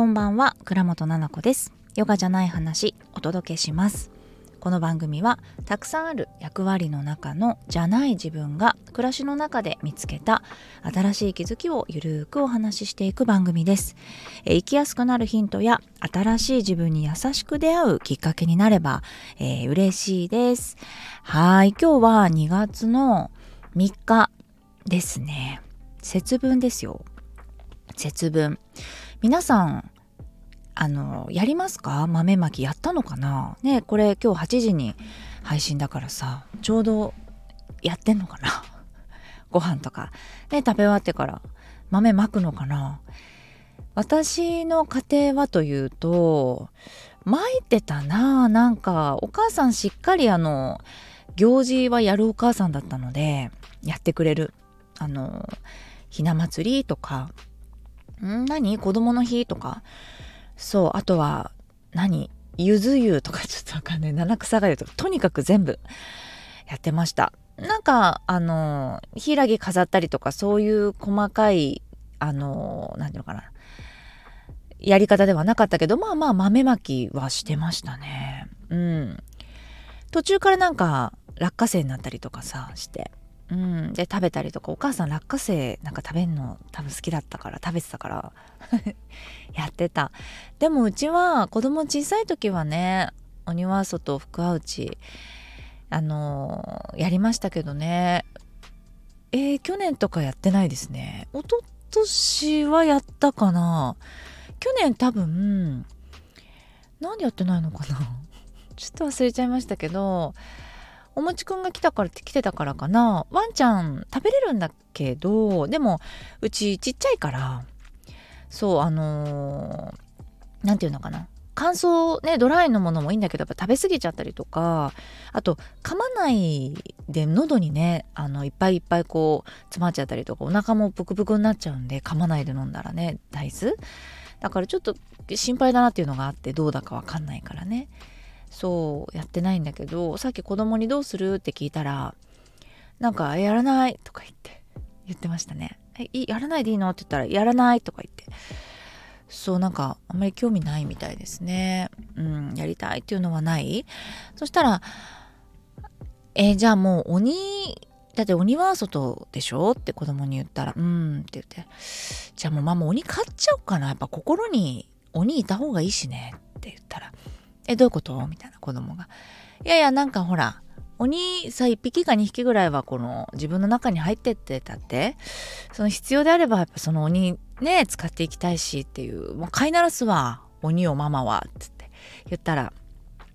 こんばんは倉本々子です。ヨガじゃない話お届けします。この番組はたくさんある役割の中のじゃない自分が暮らしの中で見つけた新しい気づきをゆるーくお話ししていく番組です。え生きやすくなるヒントや新しい自分に優しく出会うきっかけになれば、えー、嬉しいです。はい今日は2月の3日ですね。節分ですよ。節分。皆さんあのやりますか？豆まきやったのかな？ねこれ今日8時に配信だからさちょうどやってんのかな？ご飯とか。ね食べ終わってから豆まくのかな？私の家庭はというと巻いてたな。なんかお母さんしっかりあの行事はやるお母さんだったのでやってくれる。あのひな祭りとか。ん？何？子供の日とか。そうあとは何？ゆず湯とかちょっとわかんない。七草がゆとか。とにかく全部やってました。なんかあの柊飾ったりとかそういう細かいあの何ていうのかな。やり方ではなかったけどまあまあ豆まきはしてましたね。うん。途中からなんか落花生になったりとかさして。うん、で食べたりとかお母さん落花生なんか食べるの多分好きだったから食べてたから やってた。でもうちは子供小さい時はね鬼は外福は内あのー、やりましたけどね。えー、去年とかやってないですね。一昨年はやったかな。去年多分なんでやってないのかな。ちょっと忘れちゃいましたけどおもちくんが来たからって来てたからかな。ワンちゃん食べれるんだけどでもうちちっちゃいからそうあの何、て言うのかな。乾燥ねドライのものもいいんだけどやっぱ食べ過ぎちゃったりとかあと噛まないで喉にねあのいっぱいいっぱいこう詰まっちゃったりとかお腹もブクブクになっちゃうんで噛まないで飲んだらね大豆。だからちょっと心配だなっていうのがあってどうだかわかんないからね。そうやってないんだけどさっき子供にどうするって聞いたらなんかやらないとか言って言ってましたね。えやらないでいいの？って言ったらやらないとか言って。そうなんかあんまり興味ないみたいですね。うんやりたいっていうのはない。そしたらえ、じゃあもう鬼だって鬼は外でしょ？って子供に言ったらうんって言って。じゃあもうママ鬼飼っちゃおうかな。やっぱ心に鬼いた方がいいしね。って言ったらえ、どういうこと？みたいな子供が。いやいや、なんかほら、鬼さ、1匹か2匹ぐらいはこの自分の中に入ってってたって、その必要であればやっぱその鬼ね、使っていきたいしっていう、もう飼いならすわ、鬼をママは、つって言ったら、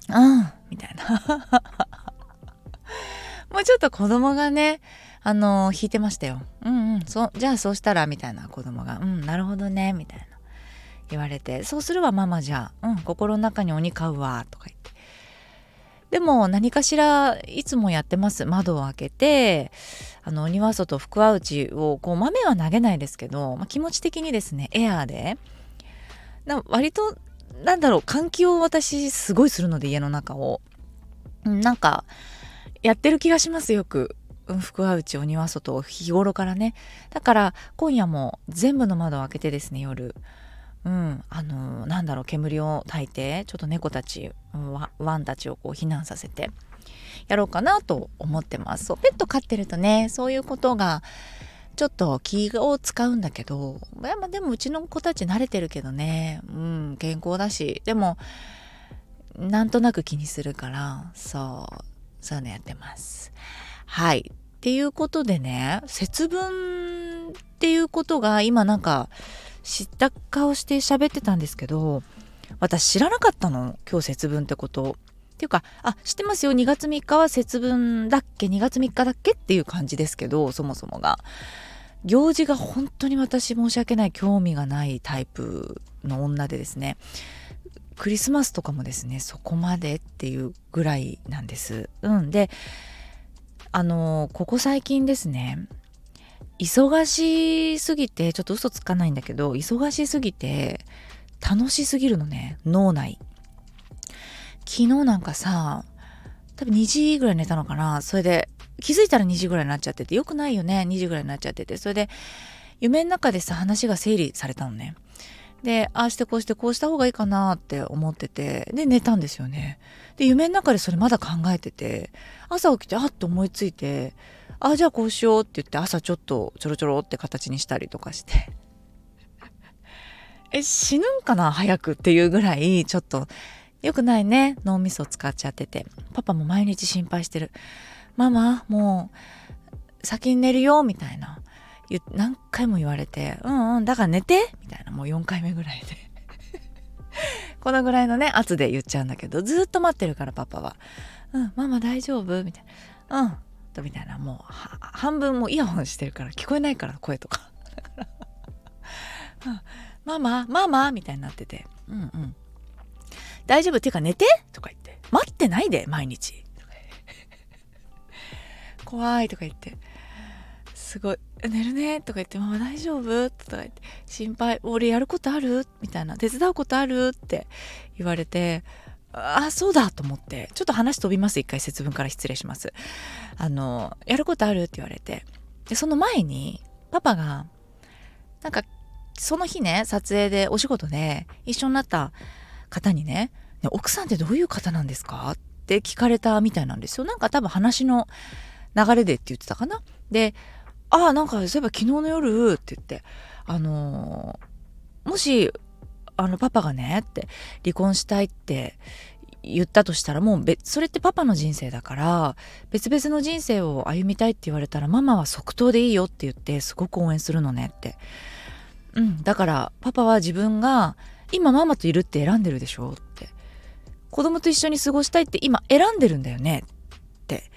うん、みたいな。もうちょっと子供がね、あの、引いてましたよ。うんうん、そじゃあそうしたら、みたいな子供が、うん、なるほどね、みたいな。言われてそうするわママじゃあ。うん心の中に鬼買うわとか言って。でも何かしらいつもやってます。窓を開けてあの庭外福は内をこう豆は投げないですけど、まあ、気持ち的にですねエアーで。な割となんだろう換気を私すごいするので家の中を。なんかやってる気がしますよく。福は内お庭外を日頃からね。だから今夜も全部の窓を開けてですね夜。うん、あのなんだろう煙を焚いてちょっと猫たちワンたちをこう避難させてやろうかなと思ってます。ペット飼ってるとねそういうことがちょっと気を使うんだけど、まあ、でもうちの子たち慣れてるけどね、うん、健康だしでもなんとなく気にするからそうそういうのやってます。はい。っていうことでね節分っていうことが今なんか知った顔して喋ってたんですけど私知らなかったの今日節分ってこと。っていうかあ知ってますよ2月3日は節分だっけ2月3日だっけっていう感じですけどそもそもが。行事が本当に私申し訳ない興味がないタイプの女でですねクリスマスとかもですねそこまでっていうぐらいなんです。うんであのここ最近ですね忙しすぎてちょっと嘘つかないんだけど忙しすぎて楽しすぎるのね。脳内。昨日なんかさ多分2時ぐらい寝たのかな。それで気づいたら2時ぐらいになっちゃっててよくないよね。2時ぐらいになっちゃってて。それで夢の中でさ話が整理されたのね。でああしてこうしてこうした方がいいかなって思っててで寝たんですよね。で夢の中でそれまだ考えてて朝起きてあっと思いついてあじゃあこうしようって言って朝ちょっとちょろちょろって形にしたりとかして。え死ぬんかな？早くっていうぐらいちょっと良くないね。脳みそ使っちゃってて。パパも毎日心配してる。ママもう先に寝るよみたいな。何回も言われてうんうんだから寝て？みたいな。もう4回目ぐらいで。このぐらいのね圧で言っちゃうんだけどずっと待ってるからパパは「うんママ大丈夫?」みたいな「うん」とみたいなもう半分もイヤホンしてるから聞こえないから声とか。ママママみたいになってて「うんうん。大丈夫？っていうか寝て」とか言って「待ってないで毎日」怖いとか言って。すごい「寝るね」とか言って「ママ大丈夫?」とか言って「心配。俺やることある?」みたいな「手伝うことある?」って言われて。あそうだと思ってちょっと話飛びます一回節分から失礼します。あのやることあるって言われてでその前にパパがなんかその日ね撮影でお仕事で一緒になった方にね「奥さんってどういう方なんですか?」って聞かれたみたいなんですよ。なんか多分話の流れでって言ってたかな？で「ああなんかそういえば昨日の夜」って言ってあのもしあのパパがねって離婚したいって言ったとしたらもうそれってパパの人生だから別々の人生を歩みたいって言われたらママは即答でいいよって言ってすごく応援するのねって。うんだからパパは自分が今ママといるって選んでるでしょって。子供と一緒に過ごしたいって今選んでるんだよねって。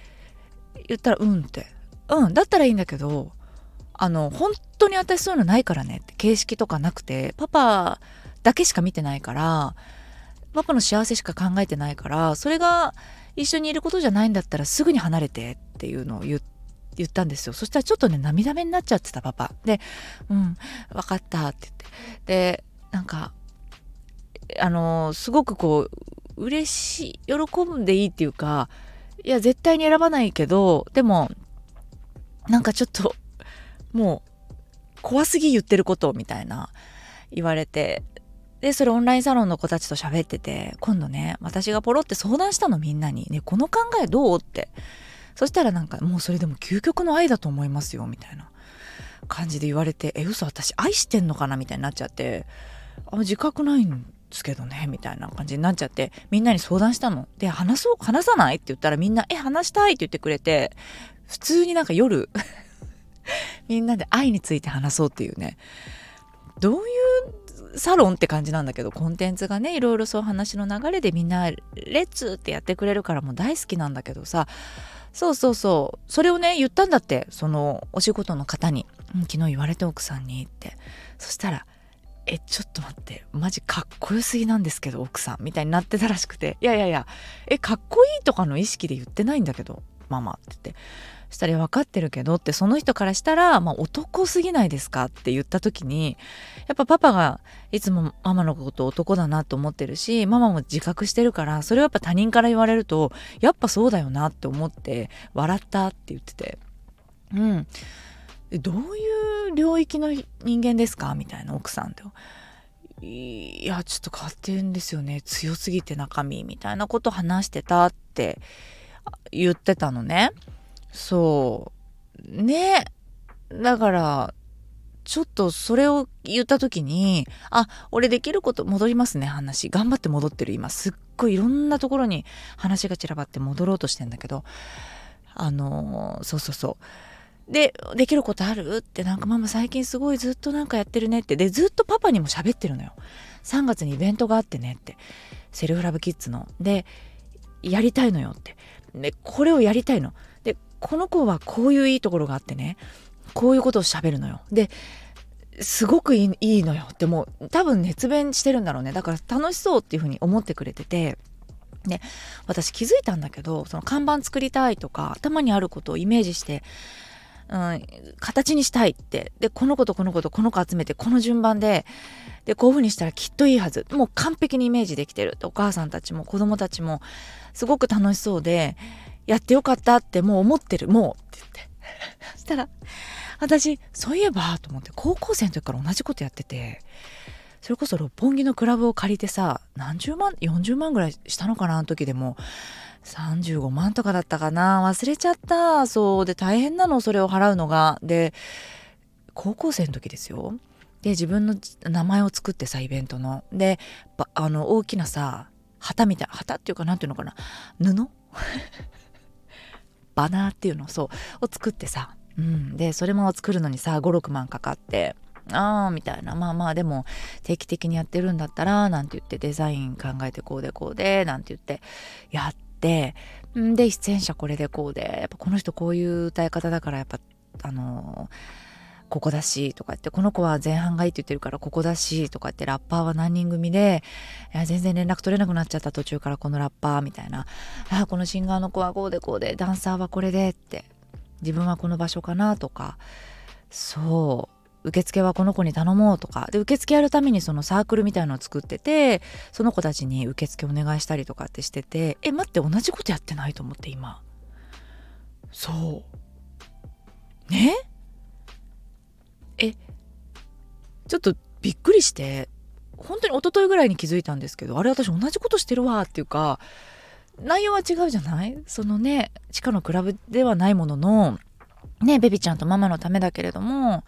言ったらうんって。うんだったらいいんだけどあの本当に私そういうのないからねって形式とかなくてパパだけしか見てないからパパの幸せしか考えてないからそれが一緒にいることじゃないんだったらすぐに離れてっていうのを言言ったんですよ。そしたらちょっとね涙目になっちゃってたパパ。で「うん分かった」って言って。でなんかあのすごくこう嬉しい喜んでいいっていうかいや絶対に選ばないけどでもなんかちょっともう怖すぎ言ってることみたいな言われて。で、それオンラインサロンの子たちと喋ってて、今度ね、私がポロって相談したのみんなに。ね、この考えどうって。そしたらなんか、もうそれでも究極の愛だと思いますよ、みたいな感じで言われて、え、嘘私愛してんのかなみたいになっちゃって、あ、自覚ないんですけどね、みたいな感じになっちゃって、みんなに相談したの。で、話そう、話さないって言ったらみんな、え、話したいって言ってくれて、普通になんか夜 みんなで愛について話そうっていうね、どういうサロンって感じなんだけどコンテンツがねいろいろそう話の流れでみんな「レッツ!」ってやってくれるからもう大好きなんだけどさ。そうそうそう。それをね言ったんだってそのお仕事の方に、昨日言われて奥さんにって。そしたら「えちょっと待ってマジかっこよすぎなんですけど奥さん」みたいになってたらしくて「いやいやいや。えかっこいいとかの意識で言ってないんだけどママ」って言って。したら分かってるけどってその人からしたら、まあ、男すぎないですかって言った時にやっぱパパがいつもママのこと男だなと思ってるしママも自覚してるからそれはやっぱ他人から言われるとやっぱそうだよなって思って笑ったって言っててうんどういう領域の人間ですか？みたいな奥さんと。いやちょっと変わってるんですよね強すぎて中身みたいなこと話してたって言ってたのね。そう。ね。だからちょっとそれを言った時にあ俺できること戻りますね話。頑張って戻ってる今。すっごいいろんなところに話が散らばって戻ろうとしてんだけどあのそうそうそう。でできることある？ってなんかママ最近すごいずっとなんかやってるねって。でずっとパパにも喋ってるのよ。3月にイベントがあってねって。セルフラブキッズの。でやりたいのよって。でこれをやりたいの。この子はこういういいところがあってねこういうことを喋るのよ。ですごくいいいいのよ。ってもう多分熱弁してるんだろうね。だから楽しそうっていうふうに思ってくれててで私気づいたんだけどその看板作りたいとか頭にあることをイメージしてうん、形にしたいって。でこの子とこの子とこの子集めてこの順番ででこういう風にしたらきっといいはず。もう完璧にイメージできてる。お母さんたちも子供たちもすごく楽しそうでやってよかったってもう思ってる、もうって言って。そしたら、私、そういえば、と思って、高校生の時から同じことやってて、それこそ六本木のクラブを借りてさ何十万40万ぐらいしたのかなあの時でも。35万とかだったかな忘れちゃった。そうで大変なのそれを払うのが。で高校生の時ですよ。で自分の名前を作ってさイベントの。であの大きなさ旗みたい旗っていうか何ていうのかな。布？バナーっていうのをそうを作ってさ、うん、でそれも作るのにさ56万かかってああみたいな。まあまあでも定期的にやってるんだったらなんて言ってデザイン考えてこうでこうでなんて言ってやってん。で出演者これでこうで。やっぱこの人こういう歌い方だからやっぱあのここだしとかってこの子は前半がいいって言ってるからここだしとかってラッパーは何人組でいや全然連絡取れなくなっちゃった途中からこのラッパーみたいな。あこのシンガーの子はこうでこうでダンサーはこれでって。自分はこの場所かなとか。そう。受付はこの子に頼もうとか。で受付やるためにそのサークルみたいのを作っててその子たちに受付お願いしたりとかってしててえ待って同じことやってないと思って今。そう。ね？っえちょっとびっくりして本当に一昨日ぐらいに気づいたんですけどあれ私同じことしてるわっていうか内容は違うじゃない？そのね地下のクラブではないもののねベビちゃんとママのためだけれども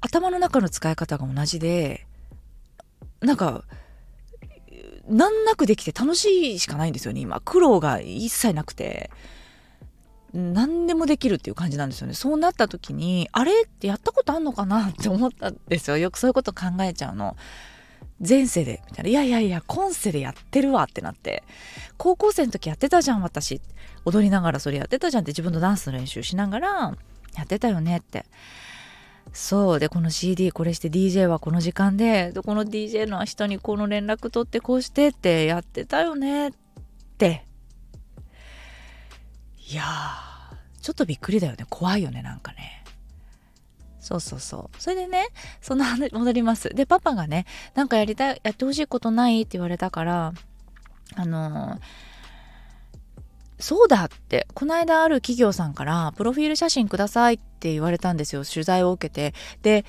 頭の中の使い方が同じでなんか難なくできて楽しいしかないんですよね今。苦労が一切なくて。何でもできるっていう感じなんですよね。そうなった時にあれってやったことあんのかなって思ったんですよ。よくそういうこと考えちゃうの。前世でみたいな。いやいやいや今世でやってるわってなって。高校生の時やってたじゃん私。踊りながらそれやってたじゃんって自分のダンスの練習しながらやってたよねって。そう。でこの CD これして DJ はこの時間ででこの DJ の人にこの連絡取ってこうしてってやってたよねって。いやちょっとびっくりだよね。怖いよねなんかね。そうそうそう。それでねその戻ります。でパパがねなんかやりたいやってほしいことないって言われたからあのーそうだってこの間ある企業さんからプロフィール写真くださいって言われたんですよ。取材を受けて。で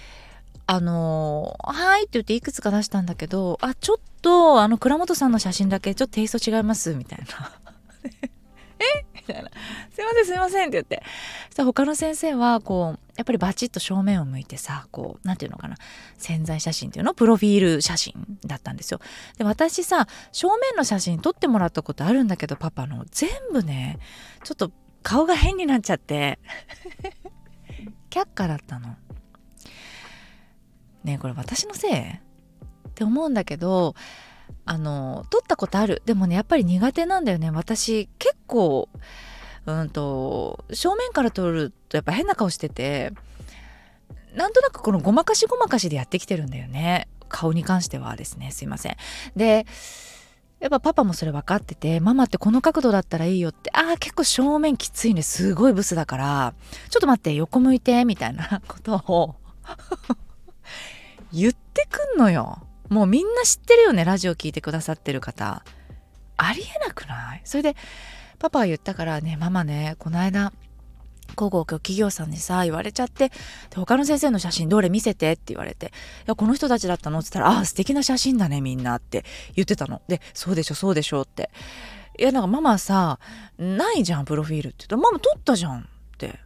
あのー、はいって言っていくつか出したんだけどあちょっとあの倉本さんの写真だけちょっとテイスト違いますみたいな。え？みたいな「すいませんすいません」って言って。そしたら他の先生はこうやっぱりバチッと正面を向いてさこう何て言うのかな。潜在写真っていうの？プロフィール写真だったんですよ。で私さ正面の写真撮ってもらったことあるんだけどパパの。全部ねちょっと顔が変になっちゃって。却下だったの。ねこれ私のせい？って思うんだけどあの撮ったことある。でもねやっぱり苦手なんだよね。私結構うんと正面から撮るとやっぱ変な顔しててなんとなくこのごまかしごまかしでやってきてるんだよね。顔に関してはですね。すいません。でやっぱパパもそれ分かっててママってこの角度だったらいいよって。ああ結構正面きついね。すごいブスだから。ちょっと待って横向いてみたいなことを 言ってくんのよ。もうみんな知ってるよねラジオ聞いてくださってる方。ありえなくない？それでパパは言ったからねママねこの間広告企業さんにさ言われちゃってで他の先生の写真どれ見せてって言われて「いやこの人たちだったの?」って言ったら「ああ素敵な写真だねみんな」って言ってたの。で「そうでしょそうでしょ」って「いやなんかママさないじゃんプロフィール」って言ったら「ママ撮ったじゃん」って。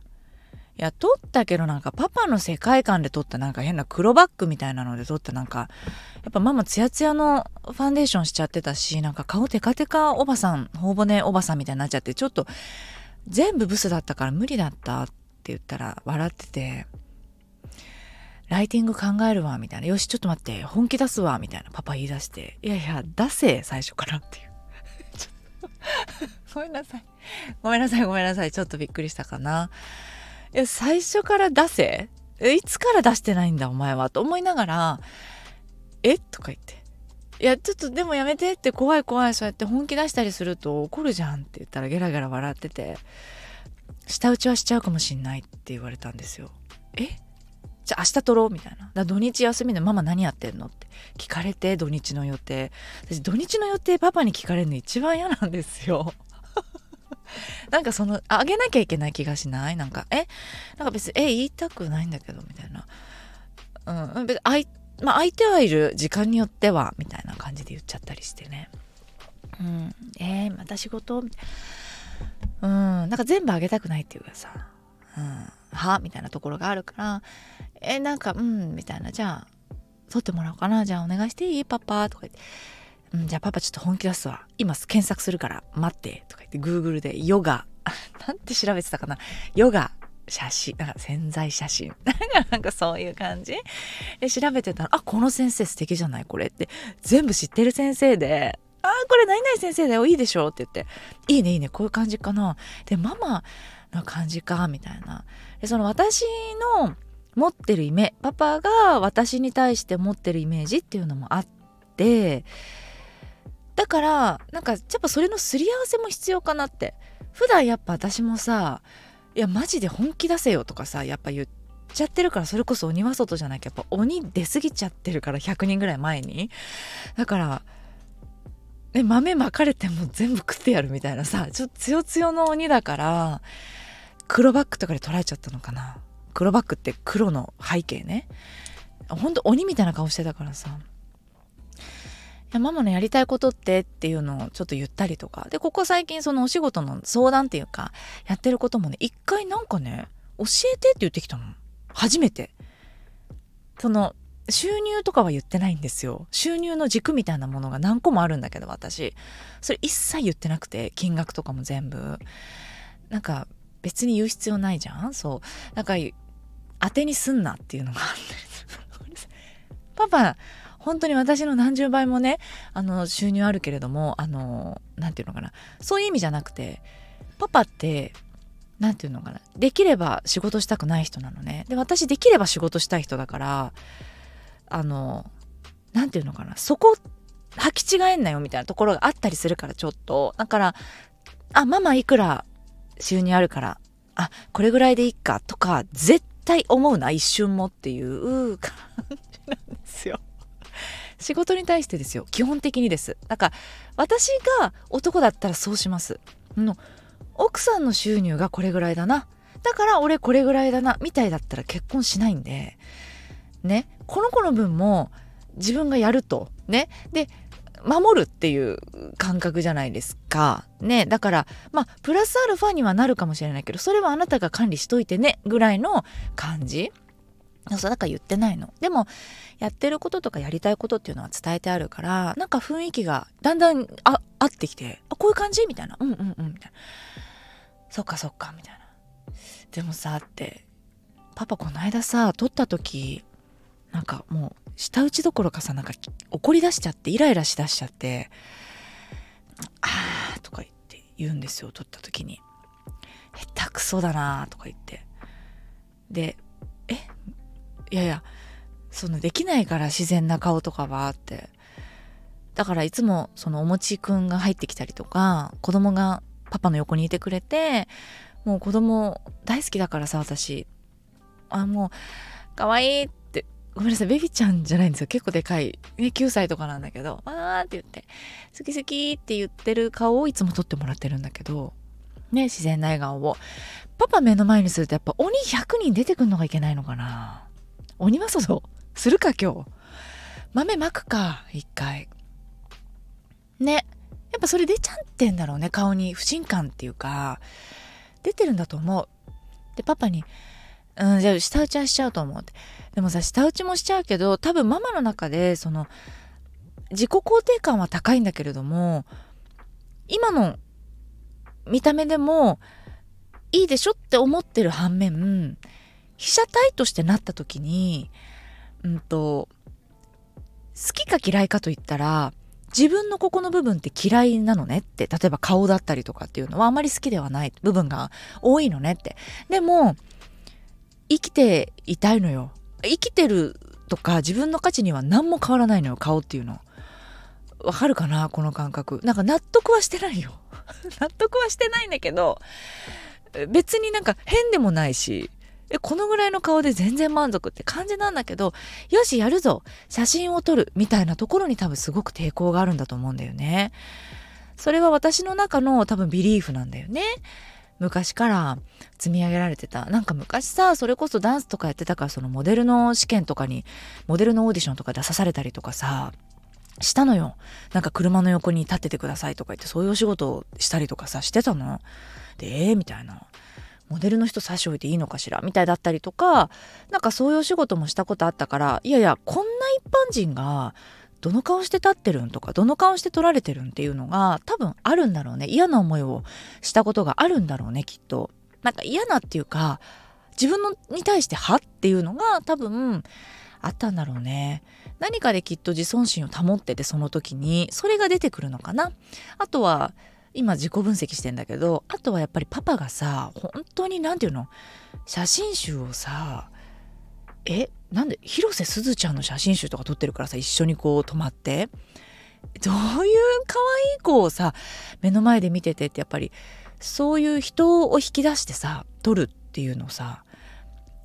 いや撮ったけどなんかパパの世界観で撮ったなんか変な黒バッグみたいなので撮ったなんかやっぱママツヤツヤのファンデーションしちゃってたしなんか顔テカテカおばさん頬骨おばさんみたいになっちゃってちょっと全部ブスだったから無理だったって言ったら笑っててライティング考えるわみたいなよしちょっと待って本気出すわみたいなパパ言い出していやいや出せ最初からっていう。ごめんなさい。ごめんなさいごめんなさい。ちょっとびっくりしたかな。いや最初から出せ。いつから出してないんだお前はと思いながらえ？とか言って。いやちょっとでもやめてって怖い怖いそうやって本気出したりすると怒るじゃんって言ったらゲラゲラ笑ってて舌打ちはしちゃうかもしんないって言われたんですよ。え？じゃあ明日撮ろうみたいな。だ土日休みでママ何やってんのって。聞かれて土日の予定。私土日の予定パパに聞かれるの一番嫌なんですよ。なんかそのあげなきゃいけない気がしない？なんかえ？なんか別にえ言いたくないんだけどみたいな。うん別にあいまあ相手はいる時間によってはみたいな感じで言っちゃったりしてね。うんえー、また仕事？うんなんか全部あげたくないっていうかさ。うんは？みたいなところがあるから。えー、なんかうんみたいな。じゃあ撮ってもらおうかな。じゃあお願いしていい？パパ？とか言って。うん、じゃあパパちょっと本気出すわ。今検索するから待って。とか言って Google でヨガ。なんて調べてたかなヨガ写真、なんか潜在写真。なんかそういう感じ？で調べてたら、あ、この先生素敵じゃないこれって。全部知ってる先生で、あ、これ何々先生だよ、いいでしょって言って、いいね、いいね、こういう感じかな。で、ママの感じか、みたいな。で、その私の持ってるイメパパが私に対して持ってるイメージっていうのもあってだからなんかやっぱそれのすり合わせも必要かなって。普段やっぱ私もさいやマジで本気出せよとかさやっぱ言っちゃってるからそれこそ鬼は外じゃなきゃやっぱ鬼出過ぎちゃってるから100人ぐらい前に。だからね豆まかれても全部食ってやるみたいなさちょっと強強の鬼だから黒バッグとかで捉えちゃったのかな。黒バッグって黒の背景ね。ほんと鬼みたいな顔してたからさ。やママのやりたいことって？っていうのをちょっと言ったりとか。でここ最近そのお仕事の相談っていうかやってることもね一回なんかね教えてって言ってきたの。初めて。その収入とかは言ってないんですよ。収入の軸みたいなものが何個もあるんだけど私。それ一切言ってなくて金額とかも全部。なんか別に言う必要ないじゃん？そう。なんか当てにすんなっていうのがあって。パパ本当に私の何十倍もねあの収入あるけれどもあの何て言うのかな。そういう意味じゃなくてパパって何て言うのかな。できれば仕事したくない人なのね。で私できれば仕事したい人だからあの何て言うのかな。そこ履き違えんなよみたいなところがあったりするからちょっと。だからあママいくら収入あるからあこれぐらいでいいかとか絶対思うな一瞬もっていう感じなんですよ。仕事に対してですよ。基本的にです。だから私が男だったらそうします。の奥さんの収入がこれぐらいだな。だから俺これぐらいだなみたいだったら結婚しないんで。ね。この子の分も自分がやると。ね。で守るっていう感覚じゃないですか。ね。だから、まあ、プラスアルファにはなるかもしれないけど、それはあなたが管理しといてね、ぐらいの感じ。そうだから言ってないの。でもやってることとかやりたいことっていうのは伝えてあるからなんか雰囲気がだんだんあ合ってきてあこういう感じ？みたいな。うんうんうんみたいな。そっかそっかみたいな。でもさってパパこの間さ撮った時なんかもう舌打ちどころかさなんか怒り出しちゃってイライラしだしちゃって「あー」とか言って言うんですよ撮った時に「下手くそだな」とか言って。で「いやいやそのできないから自然な顔とかはって。だからいつもそのおもちくんが入ってきたりとか子供がパパの横にいてくれてもう子供大好きだからさ私。あもう可愛いって。ごめんなさいベビちゃんじゃないんですよ。結構でかい、ね、9歳とかなんだけどわーって言って好き好きって言ってる顔をいつも撮ってもらってるんだけどね自然な笑顔を。パパ目の前にするとやっぱ鬼100人出てくんのがいけないのかな。鬼は外するか今日。豆まくか一回。ね。やっぱそれ出ちゃってんだろうね。顔に不信感っていうか。出てるんだと思う。でパパに「うんじゃあ舌打ちはしちゃうと思う」って。でもさ舌打ちもしちゃうけど多分ママの中でその自己肯定感は高いんだけれども今の見た目でもいいでしょって思ってる反面被写体としてなった時にうんと好きか嫌いかと言ったら自分のここの部分って嫌いなのねって例えば顔だったりとかっていうのはあまり好きではない部分が多いのねって。でも生きていたいのよ。生きてるとか自分の価値には何も変わらないのよ顔っていうの。わかるかなこの感覚。なんか納得はしてないよ。納得はしてないんだけど別になんか変でもないしえ、このぐらいの顔で全然満足って感じなんだけど、よし、やるぞ。写真を撮るみたいなところに多分すごく抵抗があるんだと思うんだよね。それは私の中の多分ビリーフなんだよね。昔から積み上げられてた。なんか昔さそれこそダンスとかやってたからそのモデルの試験とかにモデルのオーディションとか出さされたりとかさしたのよ。なんか車の横に立っててくださいとか言ってそういうお仕事をしたりとかさしてたの。でえー、みたいな。モデルの人差し置いていいのかしらみたいだったりとかなんかそういうお仕事もしたことあったからいやいやこんな一般人がどの顔して立ってるんとかどの顔して撮られてるんっていうのが多分あるんだろうね嫌な思いをしたことがあるんだろうねきっと。なんか嫌なっていうか自分のに対して「は」っていうのが多分あったんだろうね。何かできっと自尊心を保っててその時にそれが出てくるのかな。あとは今自己分析してんだけどあとはやっぱりパパがさ本当に何て言うの？写真集をさえなんで広瀬すずちゃんの写真集とか撮ってるからさ一緒にこう泊まって。どういう可愛い子をさ目の前で見ててってやっぱりそういう人を引き出してさ撮るっていうのをさ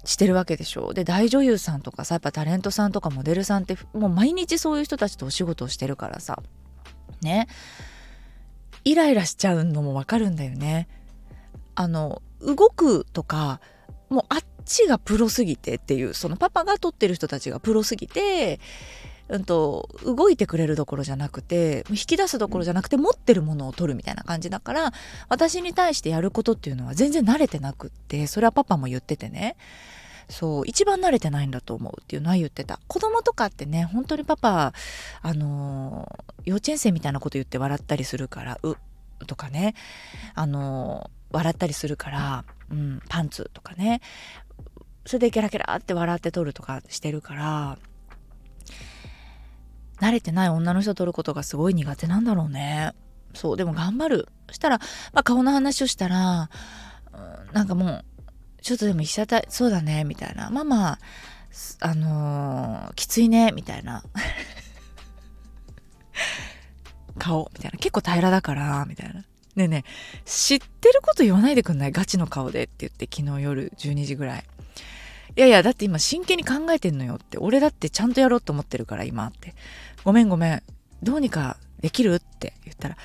してるわけでしょ。で大女優さんとかさやっぱタレントさんとかモデルさんってもう毎日そういう人たちとお仕事をしてるからさ。ね。イライラしちゃうのもわかるんだよね。あの動くとかもうあっちがプロすぎてっていうそのパパが撮ってる人たちがプロすぎて、うんと、動いてくれるどころじゃなくて引き出すどころじゃなくて持ってるものを取るみたいな感じだから私に対してやることっていうのは全然慣れてなくってそれはパパも言っててねそう一番慣れてないんだと思うっていうのは言ってた。子供とかってね本当にパパあの幼稚園生みたいなこと言って笑ったりするからうとかね。あの笑ったりするから、うん、パンツとかね。それでケラケラって笑って撮るとかしてるから慣れてない女の人撮ることがすごい苦手なんだろうね。そうでも頑張る。そしたら、まあ、顔の話をしたら、うん、なんかもうちょっとでも被写体そうだねみたいな。まあまああのー、きついねみたいな。顔みたいな。結構平らだからみたいな。ねえねえ知ってること言わないでくんない？ガチの顔でって言って昨日夜12時ぐらい。いやいやだって今真剣に考えてんのよって。俺だってちゃんとやろうと思ってるから今って。ごめんごめん。どうにかできる？って言ったら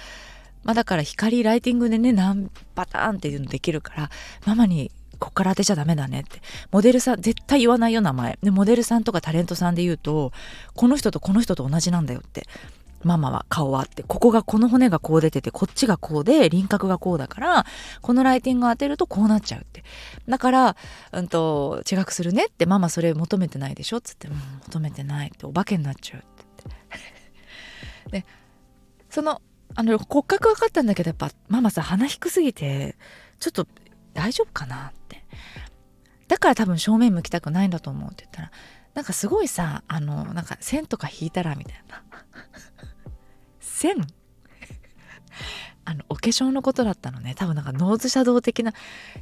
まあだから光ライティングでね何パターンっていうのできるからママにこっから当てちゃダメだねって。モデルさん、絶対言わないよ、名前。で、モデルさんとかタレントさんで言うと、この人とこの人と同じなんだよって。ママは顔はって、ここがこの骨がこう出てて、こっちがこうで、輪郭がこうだから、このライティングを当てるとこうなっちゃうって。だから、うんと、違くするねって、ママそれ求めてないでしょ？っつって、うん、求めてないって、お化けになっちゃうってって。で、その、あの骨格分かったんだけどやっぱママさ鼻低すぎてちょっと大丈夫かなって。だから多分正面向きたくないんだと思うって言ったらなんかすごいさあのなんか線とか引いたらみたいな。線？あのお化粧のことだったのね。多分なんかノーズシャドウ的な。い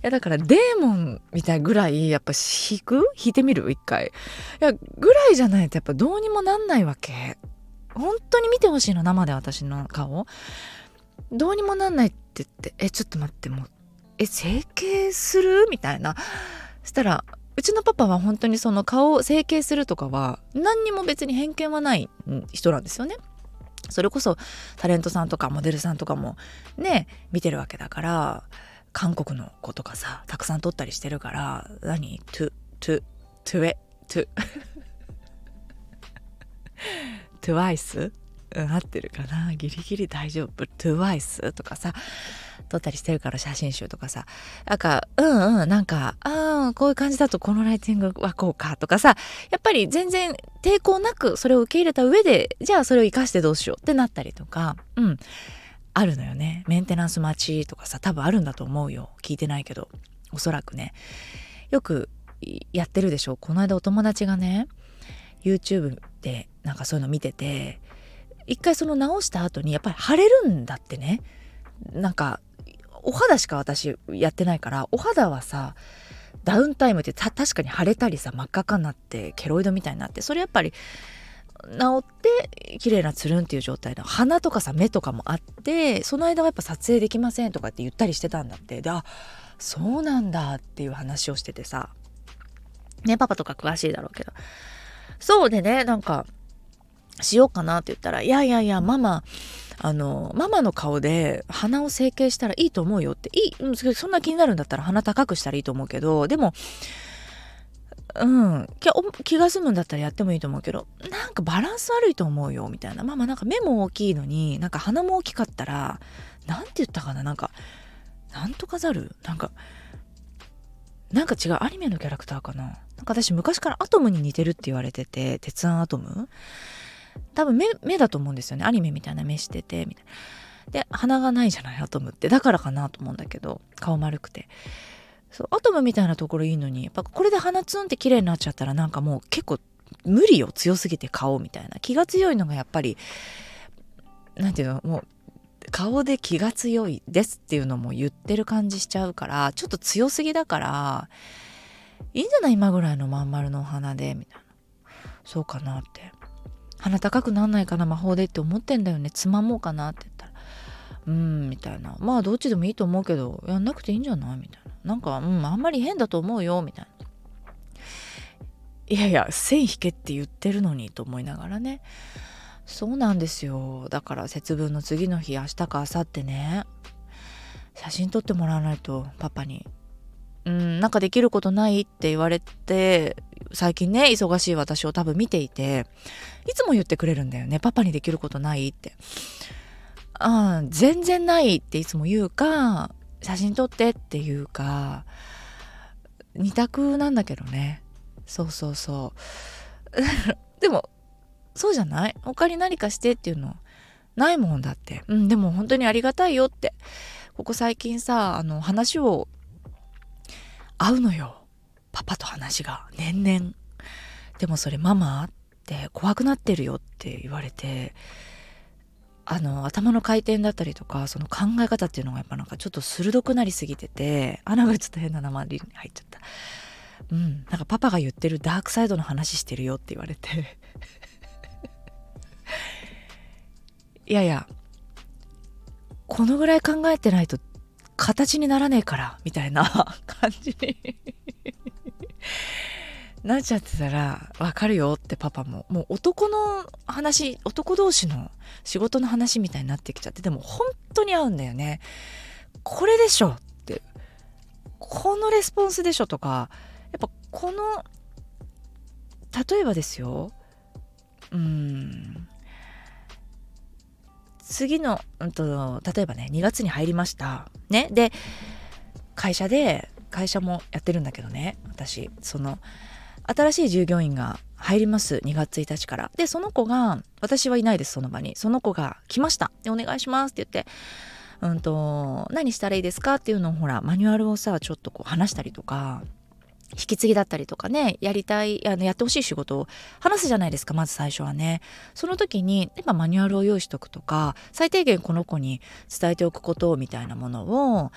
やだからデーモンみたいぐらいやっぱ引く？引いてみる？一回。いやぐらいじゃないとやっぱどうにもなんないわけ。本当に見てほしいの生で私の顔。どうにもなんないって言ってえちょっと待ってもうえ整形する？みたいな。そしたらうちのパパは本当にその顔を整形するとかは何にも別に偏見はない人なんですよね。それこそタレントさんとかモデルさんとかもね見てるわけだから韓国の子とかさたくさん撮ったりしてるから何？トゥトゥトゥエトゥトゥワイス？うん、合ってるかな？ギリギリ大丈夫。トゥワイス？とかさ。撮ったりしてるから写真集とかさ。なんかうんうんなんかああこういう感じだとこのライティングはこうかとかさ。やっぱり全然抵抗なくそれを受け入れた上でじゃあそれを生かしてどうしようってなったりとか。うん。あるのよね。メンテナンス待ちとかさ多分あるんだと思うよ。聞いてないけど。おそらくね。よくやってるでしょ。この間お友達がね YouTube でなんかそういうの見てて一回その直した後にやっぱり腫れるんだってね。なんかお肌しか私やってないからお肌はさダウンタイムって確かに腫れたりさ真っ赤かになってケロイドみたいになってそれやっぱり治って綺麗なつるんっていう状態の鼻とかさ目とかもあってその間はやっぱ撮影できませんとかって言ったりしてたんだって。であそうなんだっていう話をしててさ。ねパパとか詳しいだろうけど。そうでねなんかしようかなって言ったら、いやいやいや、ママ、あのママの顔で鼻を整形したらいいと思うよっていいそんな気になるんだったら鼻高くしたらいいと思うけどでもうん気が済むんだったらやってもいいと思うけどなんかバランス悪いと思うよみたいな。ママなんか目も大きいのになんか鼻も大きかったら何て言ったかななんかなんとかざる？なんかなんか違うアニメのキャラクターかな。なんか私昔からアトムに似てるって言われてて鉄腕アトム。多分目目だと思うんですよね。アニメみたいな目しててみたいな。で鼻がないじゃないアトムって。だからかなと思うんだけど顔丸くて。そうアトムみたいなところいいのにやっぱこれで鼻ツンって綺麗になっちゃったらなんかもう結構無理よ強すぎて顔みたいな。気が強いのがやっぱり何ていうのもう顔で気が強いですっていうのも言ってる感じしちゃうからちょっと強すぎだからいいんじゃない今ぐらいのまん丸のお花でみたいな。そうかなって。鼻高くなんないかな魔法でって思ってんだよね。つまもうかなって言ったらうんみたいな。まあどっちでもいいと思うけどやんなくていいんじゃない？みたいな。なんかうんあんまり変だと思うよみたいな。いやいや線引けって言ってるのにと思いながらね。そうなんですよ。だから節分の次の日明日か明後日ね。写真撮ってもらわないとパパに。うんなんかできることないって言われて最近ね忙しい私を多分見ていていつも言ってくれるんだよね。パパにできることないって。あ全然ないっていつも言うか写真撮ってっていうか。二択なんだけどね。そうそうそう。でもそうじゃない？他に何かしてっていうのないもんだって。うん、でも本当にありがたいよって。ここ最近さ、あの話を合うのよ。パパと話が。年々。でもそれママって怖くなってるよって言われて、あの頭の回転だったりとかその考え方っていうのがやっぱなんかちょっと鋭くなりすぎてて穴がちょっと変な名前に入っちゃった。うん。なんかパパが言ってるダークサイドの話してるよって言われて。いやいや。このぐらい考えてないと形にならねえからみたいな 感じに。なっちゃってたらわかるよってパパも。もう男の話男同士の仕事の話みたいになってきちゃってでも本当に合うんだよね。これでしょって。このレスポンスでしょとかやっぱこの例えばですよ。うん。次の、うんと、例えばね、2月に入りました。ね。で、会社で、会社もやってるんだけどね、私、その、新しい従業員が入ります。2月1日から。で、その子が、私はいないです、その場に。その子が来ました。で、お願いしますって言って、うんと、何したらいいですかっていうのをほら、マニュアルをさ、ちょっとこう話したりとか、引き継ぎだったりとかねやりたいあのやってほしい仕事を話すじゃないですかまず最初はね。その時に今マニュアルを用意しとくとか最低限この子に伝えておくことみたいなものを、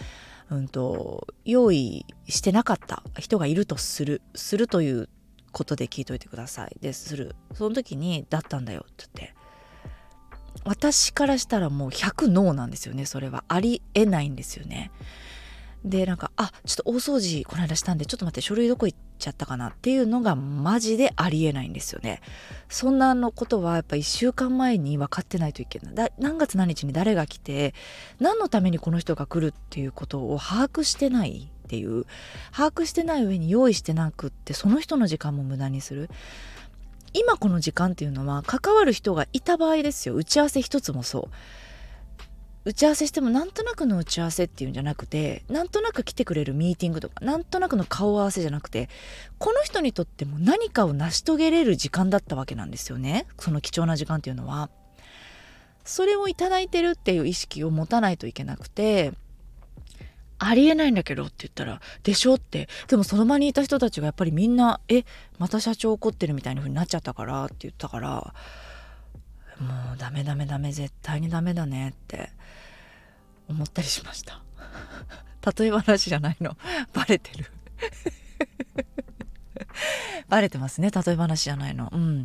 うんと、用意してなかった人がいるとするするということで聞いといてください。でする。その時に「だったんだよ」って言って。私からしたらもう100ノーなんですよねそれは。ありえないんですよね。でなんかあちょっと大掃除この間したんでちょっと待って書類どこ行っちゃったかなっていうのがマジでありえないんですよね。そんなのことはやっぱ1週間前に分かってないといけない。何月何日に誰が来て何のためにこの人が来るっていうことを把握してないっていう。把握してない上に用意してなくってその人の時間も無駄にする。今この時間っていうのは関わる人がいた場合ですよ。打ち合わせ一つもそう。打ち合わせしてもなんとなくの打ち合わせっていうんじゃなくてなんとなく来てくれるミーティングとかなんとなくの顔合わせじゃなくてこの人にとっても何かを成し遂げれる時間だったわけなんですよねその貴重な時間っていうのは。それを頂いてるっていう意識を持たないといけなくてありえないんだけどって言ったら「でしょ?」ってでもその場にいた人たちがやっぱりみんな「えまた社長怒ってるみたいな風になっちゃったから」って言ったからもうダメダメダメ絶対にダメだねって思ったりしました。例え話じゃないの。バレてる。バレてますね。例え話じゃないの。うん。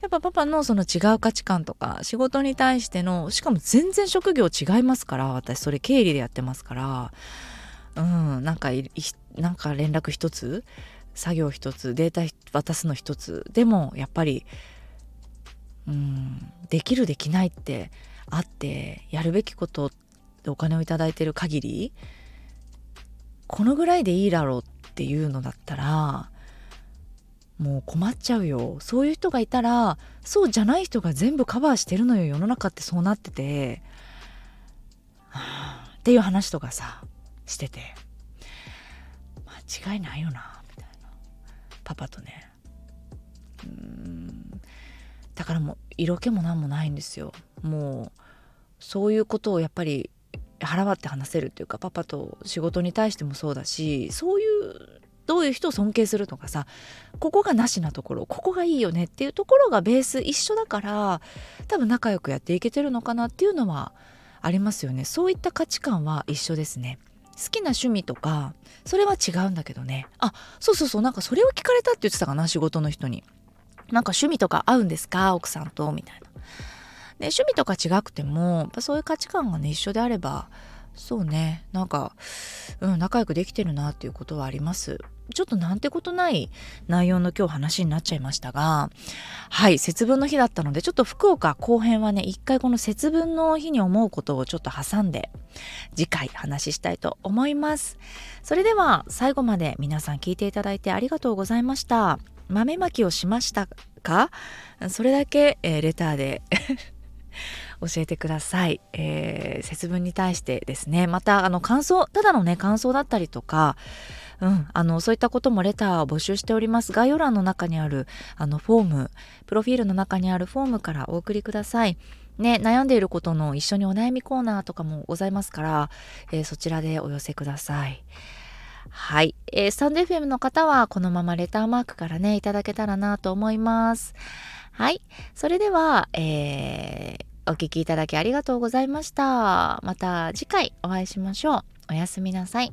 やっぱパパのその違う価値観とか仕事に対してのしかも全然職業違いますから私それ経理でやってますから。うん。なんかなんか連絡一つ作業一つデータ渡すの一つでもやっぱりうんできるできないってあってやるべきことでお金を頂いてる限りこのぐらいでいいだろうっていうのだったらもう困っちゃうよ。そういう人がいたらそうじゃない人が全部カバーしてるのよ。世の中ってそうなってて、はあ、っていう話とかさしてて。間違いないよなみたいな。パパとね。うん。だからもう色気も何もないんですよ。もうそういうことをやっぱり腹割って話せるっていうかパパと仕事に対してもそうだしそういうどういう人を尊敬するとかさここがなしなところここがいいよねっていうところがベース一緒だから多分仲良くやっていけてるのかなっていうのはありますよね。そういった価値観は一緒ですね。好きな趣味とかそれは違うんだけどね。あそうそうそうなんかそれを聞かれたって言ってたかな仕事の人に。なんか趣味とか合うんですか奥さんとみたいな。で趣味とか違くてもそういう価値観がね一緒であればそうねなんか、うん、仲良くできてるなっていうことはあります。ちょっとなんてことない内容の今日話になっちゃいましたがはい節分の日だったのでちょっと福岡後編はね一回この節分の日に思うことをちょっと挟んで次回話したいと思います。それでは最後まで皆さん聞いていただいてありがとうございました。豆まきをしましたか？それだけ、えー、レターで教えてください、えー、節分に対してですね。またあの感想ただのね感想だったりとかうん、あのそういったこともレターを募集しております。概要欄の中にあるあのフォームプロフィールの中にあるフォームからお送りください。ね、悩んでいることの一緒にお悩みコーナーとかもございますから、えー、そちらでお寄せください。はい、えー、スタンド FM の方はこのままレターマークからねいただけたらなと思います。はい、それでは、えーお聴きいただきありがとうございました。また次回お会いしましょう。おやすみなさい。